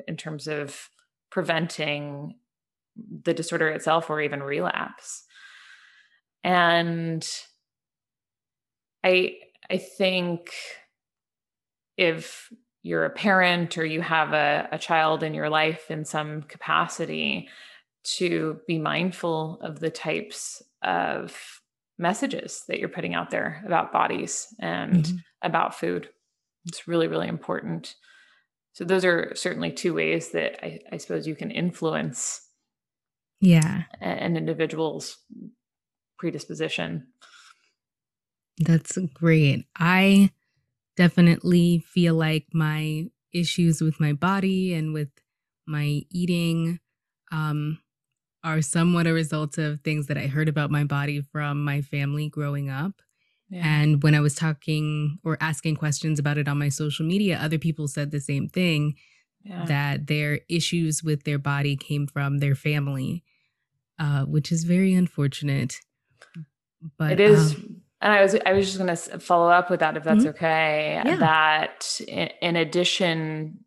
in terms of preventing the disorder itself or even relapse. And I I think if you're a parent or you have a, a child in your life in some capacity, to be mindful of the types of messages that you're putting out there about bodies and mm-hmm. about food. It's really, really important. So those are certainly two ways that I, I suppose you can influence yeah an individual's predisposition. That's great. I definitely feel like my issues with my body and with my eating um are somewhat a result of things that I heard about my body from my family growing up. Yeah. And when I was talking or asking questions about it on my social media, other people said the same thing yeah. that their issues with their body came from their family, uh, which is very unfortunate. But it is. Um, and I was I was just going to follow up with that if that's mm-hmm. okay. Yeah. That in, in addition,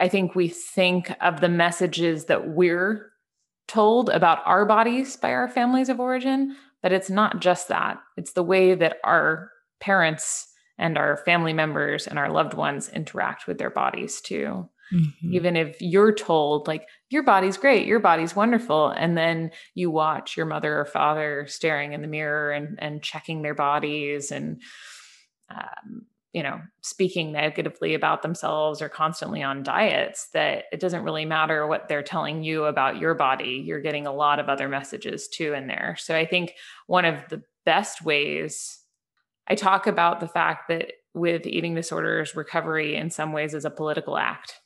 I think we think of the messages that we're told about our bodies by our families of origin, but it's not just that. It's the way that our parents and our family members and our loved ones interact with their bodies too. Mm-hmm. Even if you're told, like, your body's great, your body's wonderful. And then you watch your mother or father staring in the mirror and, and checking their bodies and, um, you know, speaking negatively about themselves or constantly on diets, that it doesn't really matter what they're telling you about your body. You're getting a lot of other messages too in there. So I think one of the best ways I talk about the fact that with eating disorders, recovery in some ways is a political act.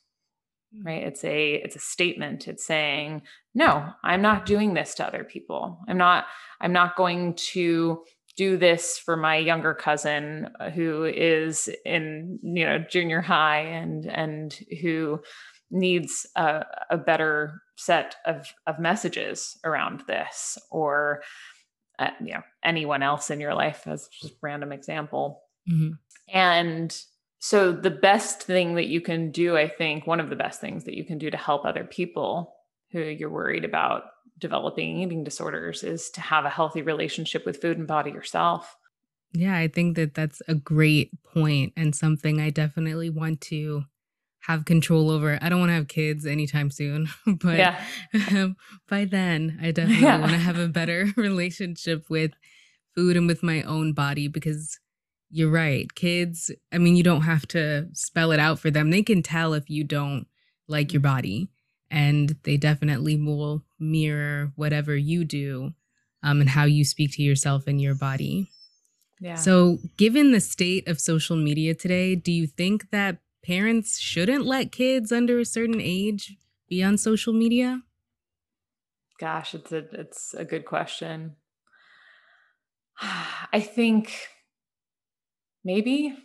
Right? It's a it's a statement. It's saying no i'm not doing this to other people. I'm not i'm not going to do this for my younger cousin uh, who is in you know junior high and and who needs a, a better set of of messages around this or uh, you know anyone else in your life as just random example. Mm-hmm. and so the best thing that you can do i think one of the best things that you can do to help other people who you're worried about developing eating disorders is to have a healthy relationship with food and body yourself. Yeah, I think that that's a great point and something I definitely want to have control over. I don't want to have kids anytime soon, but yeah. um, by then, I definitely yeah. want to have a better relationship with food and with my own body because you're right. Kids, I mean, you don't have to spell it out for them. They can tell if you don't like your body and they definitely will mirror whatever you do um, and how you speak to yourself and your body. Yeah. So, given the state of social media today, do you think that parents shouldn't let kids under a certain age be on social media? Gosh, it's a it's a good question. I think maybe.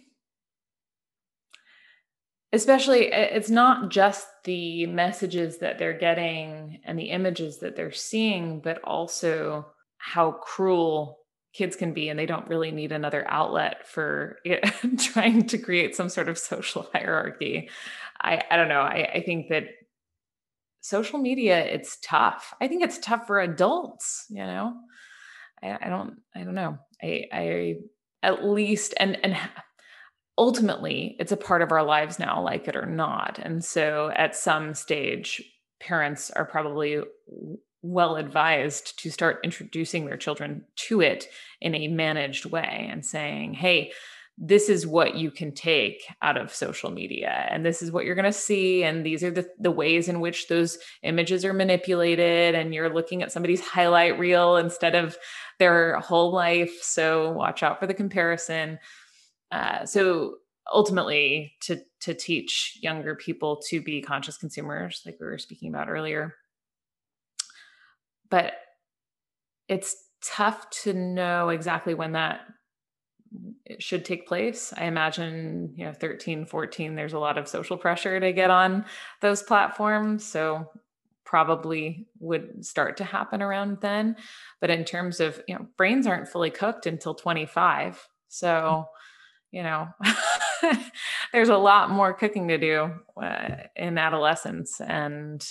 Especially it's not just the messages that they're getting and the images that they're seeing but also how cruel kids can be and they don't really need another outlet for it, trying to create some sort of social hierarchy. I i don't know. I, I think that social media it's tough. I think it's tough for adults you know? I, I don't i don't know. I i at least and and ultimately it's a part of our lives now like it or not. And so at some stage parents are probably well advised to start introducing their children to it in a managed way and saying hey this is what you can take out of social media and this is what you're going to see and these are the, the ways in which those images are manipulated and you're looking at somebody's highlight reel instead of their whole life so watch out for the comparison uh, so ultimately, to to teach younger people to be conscious consumers, like we were speaking about earlier. But it's tough to know exactly when that should take place. I imagine, you know, 13, 14, there's a lot of social pressure to get on those platforms. So probably would start to happen around then. But in terms of, you know, brains aren't fully cooked until 25. So you know, there's a lot more cooking to do uh, in adolescence, and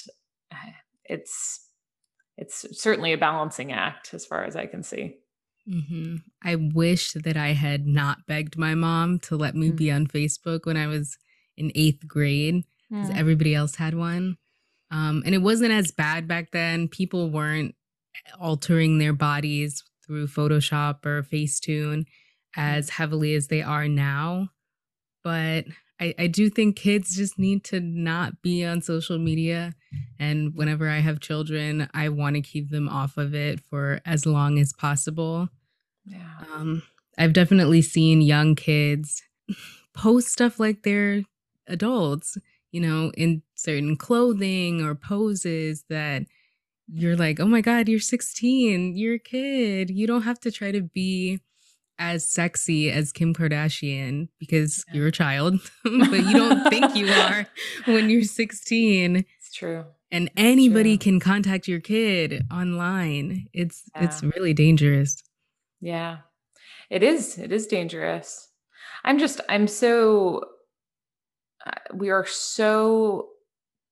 uh, it's it's certainly a balancing act as far as I can see. Mm-hmm. I wish that I had not begged my mom to let me mm-hmm. be on Facebook when I was in eighth grade because mm-hmm. everybody else had one. Um, and it wasn't as bad back then. People weren't altering their bodies through Photoshop or Facetune as heavily as they are now. But I, I do think kids just need to not be on social media. And whenever I have children, I want to keep them off of it for as long as possible. Yeah. Um, I've definitely seen young kids post stuff like they're adults, you know, in certain clothing or poses that you're like, oh my God, you're 16, you're a kid. You don't have to try to be as sexy as Kim Kardashian because yeah. you're a child, but you don't think you are when you're 16. It's true. And anybody true. can contact your kid online. It's yeah. it's really dangerous. Yeah. It is. It is dangerous. I'm just I'm so uh, we are so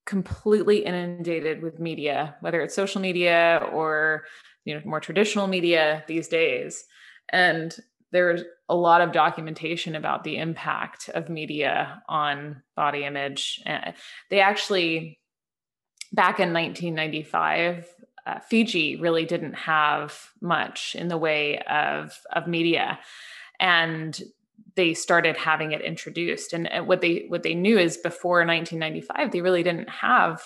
completely inundated with media, whether it's social media or you know more traditional media these days. And there's a lot of documentation about the impact of media on body image. And they actually, back in 1995, uh, Fiji really didn't have much in the way of of media, and they started having it introduced. And what they what they knew is before 1995, they really didn't have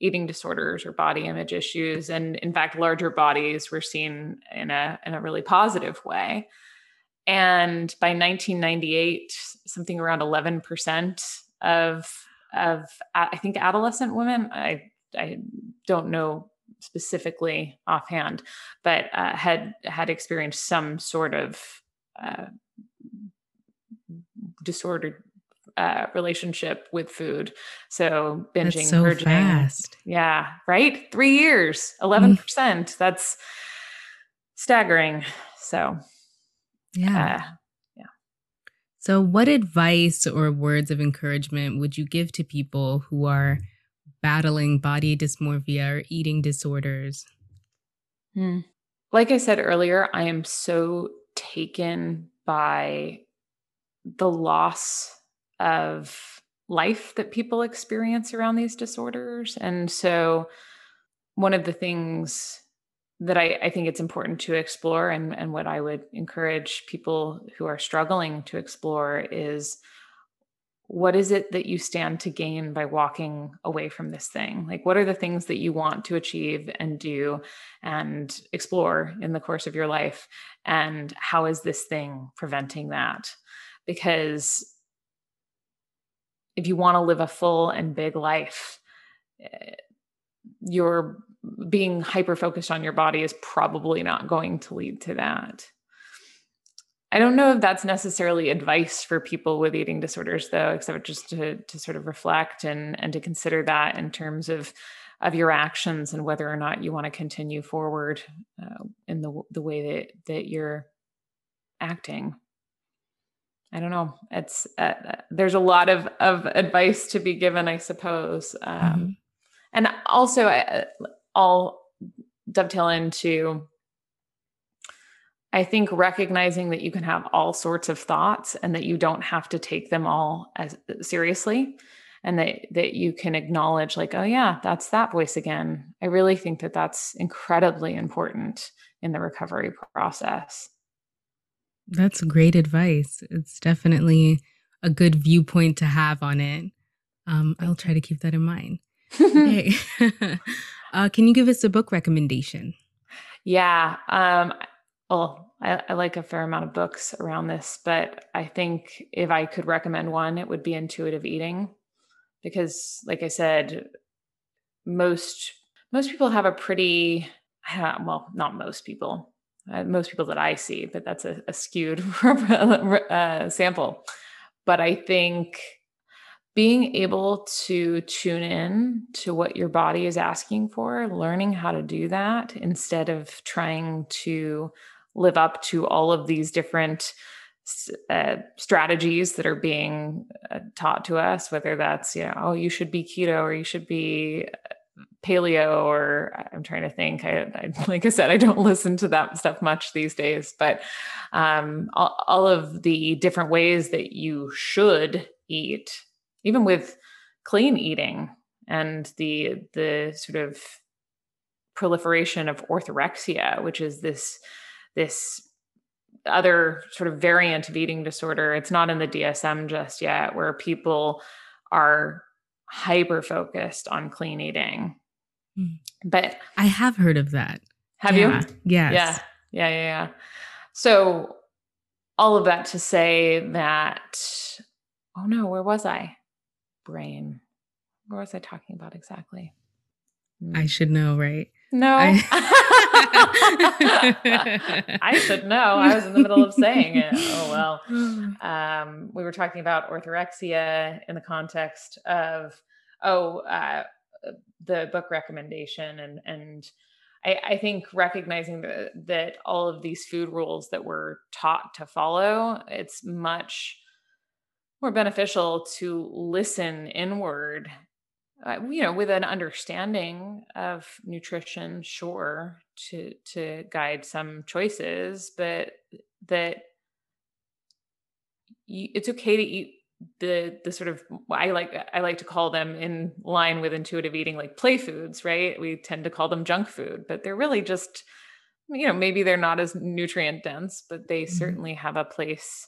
eating disorders or body image issues, and in fact, larger bodies were seen in a in a really positive way. And by 1998, something around 11% of of I think adolescent women, I I don't know specifically offhand, but uh, had had experienced some sort of uh, disordered uh, relationship with food. So binging, That's so purging. Fast. Yeah, right. Three years, eleven mm. percent. That's staggering. So, yeah. Uh, yeah. So, what advice or words of encouragement would you give to people who are battling body dysmorphia or eating disorders? Hmm. Like I said earlier, I am so taken by the loss of life that people experience around these disorders. And so, one of the things that I, I, think it's important to explore, and, and what I would encourage people who are struggling to explore, is what is it that you stand to gain by walking away from this thing? Like, what are the things that you want to achieve and do and explore in the course of your life? And how is this thing preventing that? Because if you want to live a full and big life, eh, you're being hyper focused on your body is probably not going to lead to that. I don't know if that's necessarily advice for people with eating disorders, though, except just to, to sort of reflect and, and to consider that in terms of, of your actions and whether or not you want to continue forward uh, in the, the way that, that you're acting. I don't know. It's uh, there's a lot of of advice to be given, I suppose, um, mm-hmm. and also I, I'll dovetail into I think recognizing that you can have all sorts of thoughts and that you don't have to take them all as seriously and that that you can acknowledge like oh yeah that's that voice again. I really think that that's incredibly important in the recovery process. That's great advice. It's definitely a good viewpoint to have on it. Um, i'll try to keep that in mind. Okay. Uh, can you give us a book recommendation? Yeah um, well, I, I, like a fair amount of books around this, but I think if I could recommend one, it would be Intuitive Eating, because, like I said, most most people have a pretty well, not most people, uh, most people that I see, but that's a, a skewed uh, sample. But I think being able to tune in to what your body is asking for, learning how to do that instead of trying to live up to all of these different uh, strategies that are being uh, taught to us, whether that's, you know, oh, you should be keto or you should be uh, paleo or I'm trying to think. I, I, like I said, I don't listen to that stuff much these days, but um, all, all of the different ways that you should eat, even with clean eating and the the sort of proliferation of orthorexia, which is this this other sort of variant of eating disorder. It's not in the DSM just yet, where people are hyper focused on clean eating. Mm. But I have heard of that. Have yeah. you? Yes. Yeah. Yeah. Yeah. Yeah. So, all of that to say that, oh no, where was I? Brain. What was I talking about exactly? Mm. I should know, right? No. I, I should know. I was in the middle of saying it. Oh well. Um, we were talking about orthorexia in the context of oh uh, the book recommendation and and I, I think recognizing that, that all of these food rules that we're taught to follow, it's much more beneficial to listen inward uh, you know with an understanding of nutrition sure to to guide some choices but that it's okay to eat the the sort of I like I like to call them in line with intuitive eating like play foods, right? We tend to call them junk food, but they're really just you know, maybe they're not as nutrient dense, but they mm-hmm. certainly have a place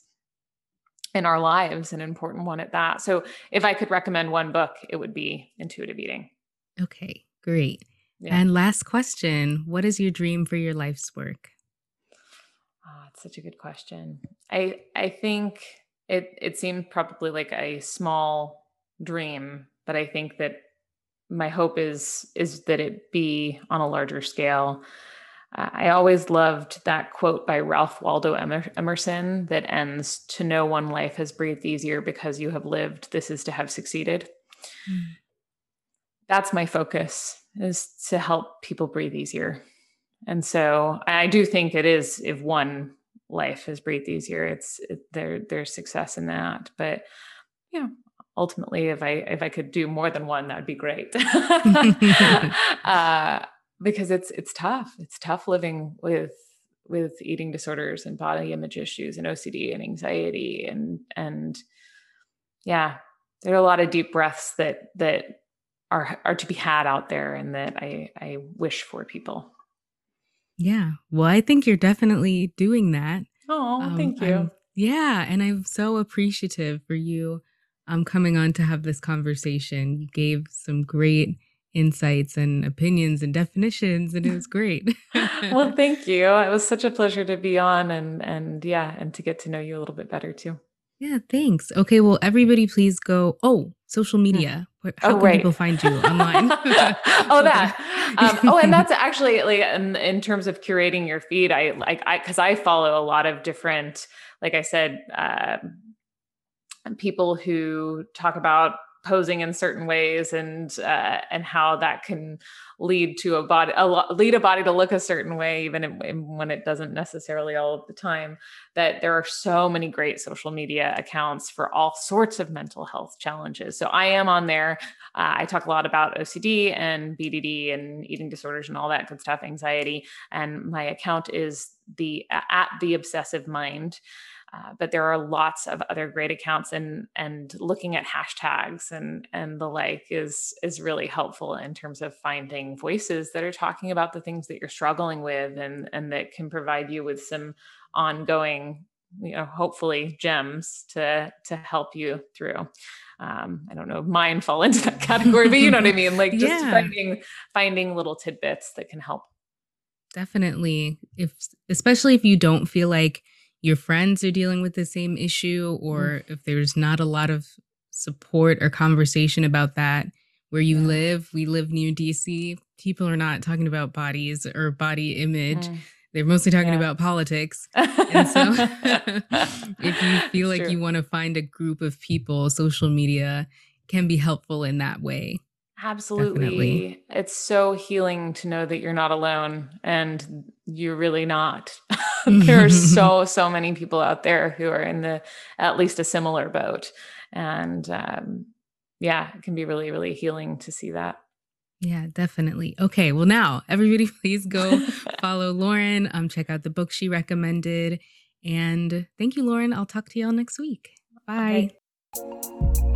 in our lives, an important one at that. So if I could recommend one book, it would be Intuitive Eating. Okay, great. Yeah. And last question, what is your dream for your life's work? Ah, oh, it's such a good question. I I think it it seemed probably like a small dream, but I think that my hope is is that it be on a larger scale. I always loved that quote by Ralph Waldo Emerson that ends to know one life has breathed easier because you have lived. This is to have succeeded. Mm. That's my focus is to help people breathe easier. And so I do think it is if one life has breathed easier, it's it, there there's success in that. But yeah, ultimately if I if I could do more than one, that would be great. uh, because it's it's tough. It's tough living with with eating disorders and body image issues and OCD and anxiety and and yeah, there are a lot of deep breaths that that are are to be had out there and that I I wish for people. Yeah. Well, I think you're definitely doing that. Oh, um, thank you. I'm, yeah, and I'm so appreciative for you um coming on to have this conversation. You gave some great insights and opinions and definitions and it was great. well, thank you. It was such a pleasure to be on and and yeah, and to get to know you a little bit better too. Yeah, thanks. Okay, well everybody please go oh, social media. How oh, can right. people find you online? oh, that. Um, oh, and that's actually like in, in, terms of curating your feed. I like I because I follow a lot of different, like I said, uh, people who talk about posing in certain ways and uh, and how that can lead to a body a lead a body to look a certain way even when it doesn't necessarily all of the time that there are so many great social media accounts for all sorts of mental health challenges. So i am on there. Uh, i talk a lot about ocd and bdd and eating disorders and all that good stuff anxiety and my account is the at the obsessive mind uh, but there are lots of other great accounts and and looking at hashtags and and the like is is really helpful in terms of finding voices that are talking about the things that you're struggling with and and that can provide you with some ongoing you know hopefully gems to to help you through um, I don't know, mine fall into that category, but you know what I mean? Like just yeah. finding finding little tidbits that can help. Definitely. If especially if you don't feel like your friends are dealing with the same issue or mm. if there's not a lot of support or conversation about that where you yeah. live we live near dc people are not talking about bodies or body image mm. they're mostly talking yeah. about politics and so if you feel like true. you want to find a group of people social media can be helpful in that way Absolutely. Definitely. It's so healing to know that you're not alone and you're really not. there are so, so many people out there who are in the at least a similar boat. And um, yeah, it can be really, really healing to see that. Yeah, definitely. Okay, well now everybody please go follow Lauren, um check out the book she recommended and thank you Lauren. I'll talk to y'all next week. Bye. Okay.